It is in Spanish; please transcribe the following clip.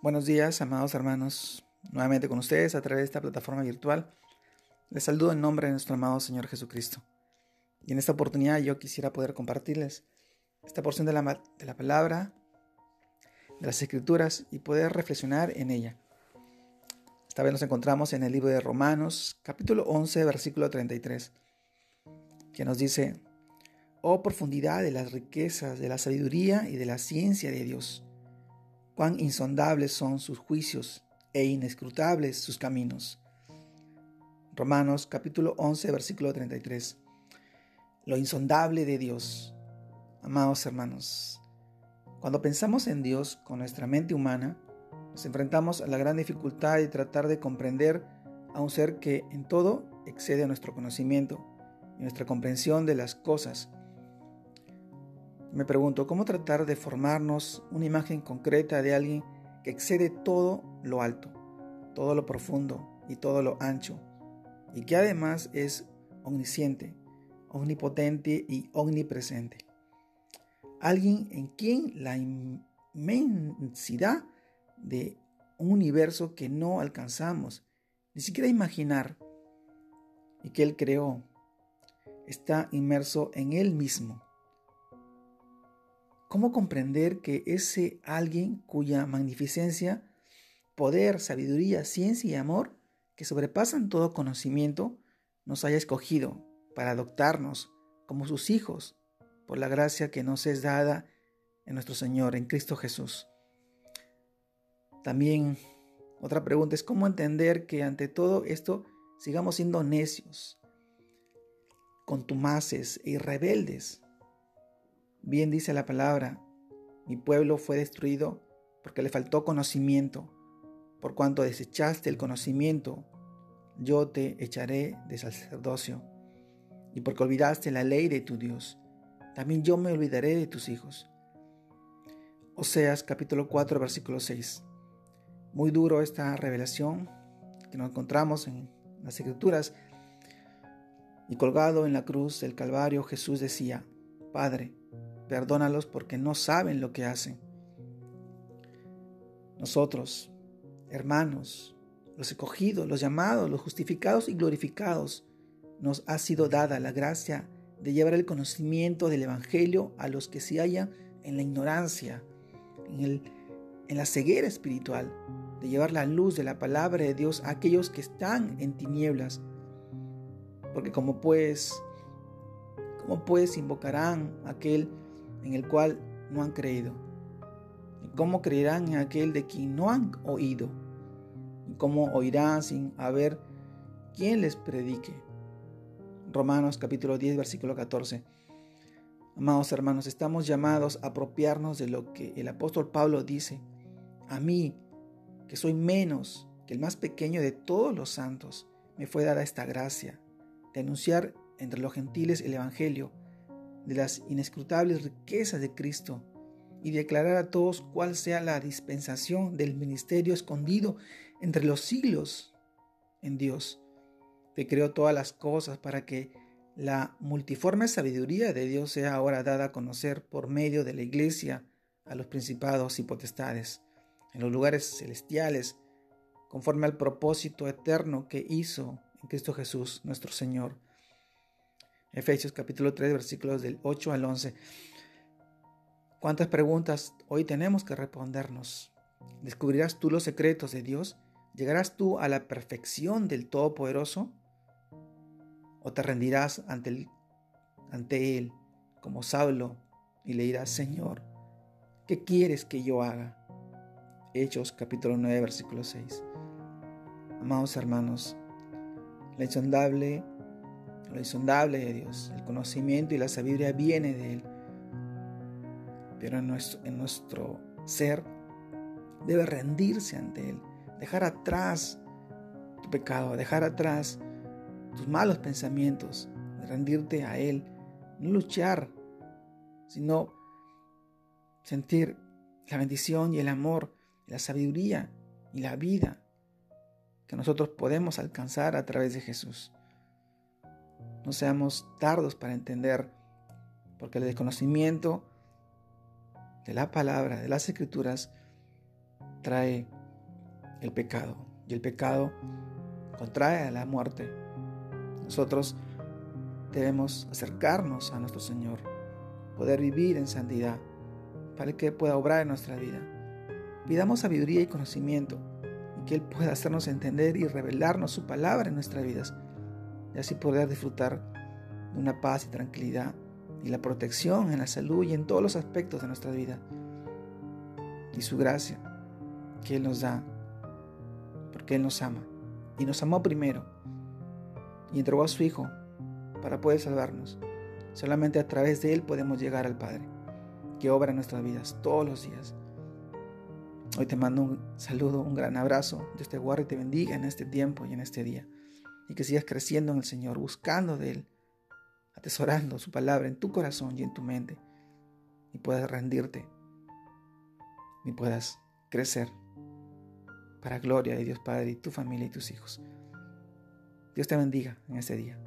Buenos días, amados hermanos, nuevamente con ustedes a través de esta plataforma virtual. Les saludo en nombre de nuestro amado Señor Jesucristo. Y en esta oportunidad yo quisiera poder compartirles esta porción de la, de la palabra, de las escrituras y poder reflexionar en ella. Esta vez nos encontramos en el libro de Romanos, capítulo 11, versículo 33, que nos dice, Oh profundidad de las riquezas, de la sabiduría y de la ciencia de Dios cuán insondables son sus juicios e inescrutables sus caminos. Romanos capítulo 11, versículo 33. Lo insondable de Dios. Amados hermanos, cuando pensamos en Dios con nuestra mente humana, nos enfrentamos a la gran dificultad de tratar de comprender a un ser que en todo excede nuestro conocimiento y nuestra comprensión de las cosas me pregunto, ¿cómo tratar de formarnos una imagen concreta de alguien que excede todo lo alto, todo lo profundo y todo lo ancho, y que además es omnisciente, omnipotente y omnipresente? Alguien en quien la inmensidad de un universo que no alcanzamos, ni siquiera imaginar, y que Él creó, está inmerso en Él mismo ¿Cómo comprender que ese alguien cuya magnificencia, poder, sabiduría, ciencia y amor, que sobrepasan todo conocimiento, nos haya escogido para adoptarnos como sus hijos por la gracia que nos es dada en nuestro Señor, en Cristo Jesús? También otra pregunta es cómo entender que ante todo esto sigamos siendo necios, contumaces y rebeldes Bien dice la palabra, mi pueblo fue destruido porque le faltó conocimiento. Por cuanto desechaste el conocimiento, yo te echaré de sacerdocio. Y porque olvidaste la ley de tu Dios, también yo me olvidaré de tus hijos. Oseas capítulo 4 versículo 6. Muy duro esta revelación que nos encontramos en las escrituras. Y colgado en la cruz del Calvario Jesús decía, Padre, Perdónalos porque no saben lo que hacen. Nosotros, hermanos, los escogidos, los llamados, los justificados y glorificados, nos ha sido dada la gracia de llevar el conocimiento del Evangelio a los que se hallan en la ignorancia, en, la ceguera espiritual, de llevar la luz de la palabra de Dios a aquellos que están en tinieblas. Porque como pues, como pues invocarán aquel en el cual no han creído? ¿Y cómo creerán en aquel de quien no han oído? ¿Y cómo oirán sin haber quien les predique? Romanos capítulo 10, versículo 14. Amados hermanos, estamos llamados a apropiarnos de lo que el apóstol Pablo dice. A mí, que soy menos que el más pequeño de todos los santos, me fue dada esta gracia de anunciar entre los gentiles el Evangelio de las inescrutables riquezas de Cristo y declarar a todos cuál sea la dispensación del ministerio escondido entre los siglos en Dios, que creó todas las cosas para que la multiforme sabiduría de Dios sea ahora dada a conocer por medio de la iglesia a los principados y potestades en los lugares celestiales, conforme al propósito eterno que hizo en Cristo Jesús nuestro Señor Efesios capítulo 3, versículos del 8 al 11. ¿Cuántas preguntas hoy tenemos que respondernos? ¿Descubrirás tú los secretos de Dios? ¿Llegarás tú a la perfección del Todopoderoso? ¿O te rendirás ante él, ante él como Saulo y le dirás, Señor, ¿qué quieres que yo haga? Hechos capítulo 9, versículo 6. Amados hermanos, la insondable lo insondable de Dios, el conocimiento y la sabiduría viene de Él. Pero en nuestro, ser debe rendirse ante Él, dejar atrás tu pecado, dejar atrás tus malos pensamientos, rendirte a Él, no luchar, sino sentir la bendición y el amor, la sabiduría y la vida que nosotros podemos alcanzar a través de Jesús. No seamos tardos para entender, porque el desconocimiento de la palabra, de las escrituras, trae el pecado y el pecado contrae a la muerte. Nosotros debemos acercarnos a nuestro Señor, poder vivir en santidad para que pueda obrar en nuestra vida. Pidamos sabiduría y conocimiento y que Él pueda hacernos entender y revelarnos su palabra en nuestras vidas y así poder disfrutar de una paz y tranquilidad y la protección en la salud y en todos los aspectos de nuestra vida. Y su gracia que Él nos da, porque Él nos ama. Y nos amó primero y entregó a su Hijo para poder salvarnos. Solamente a través de Él podemos llegar al Padre, que obra en nuestras vidas todos los días. Hoy te mando un saludo, un gran abrazo. Dios te guarde y te bendiga en este tiempo y en este día. Y que sigas creciendo en el Señor, buscando de Él, atesorando su palabra en tu corazón y en tu mente. Y puedas rendirte. Y puedas crecer para gloria de Dios Padre y tu familia y tus hijos. Dios te bendiga en este día.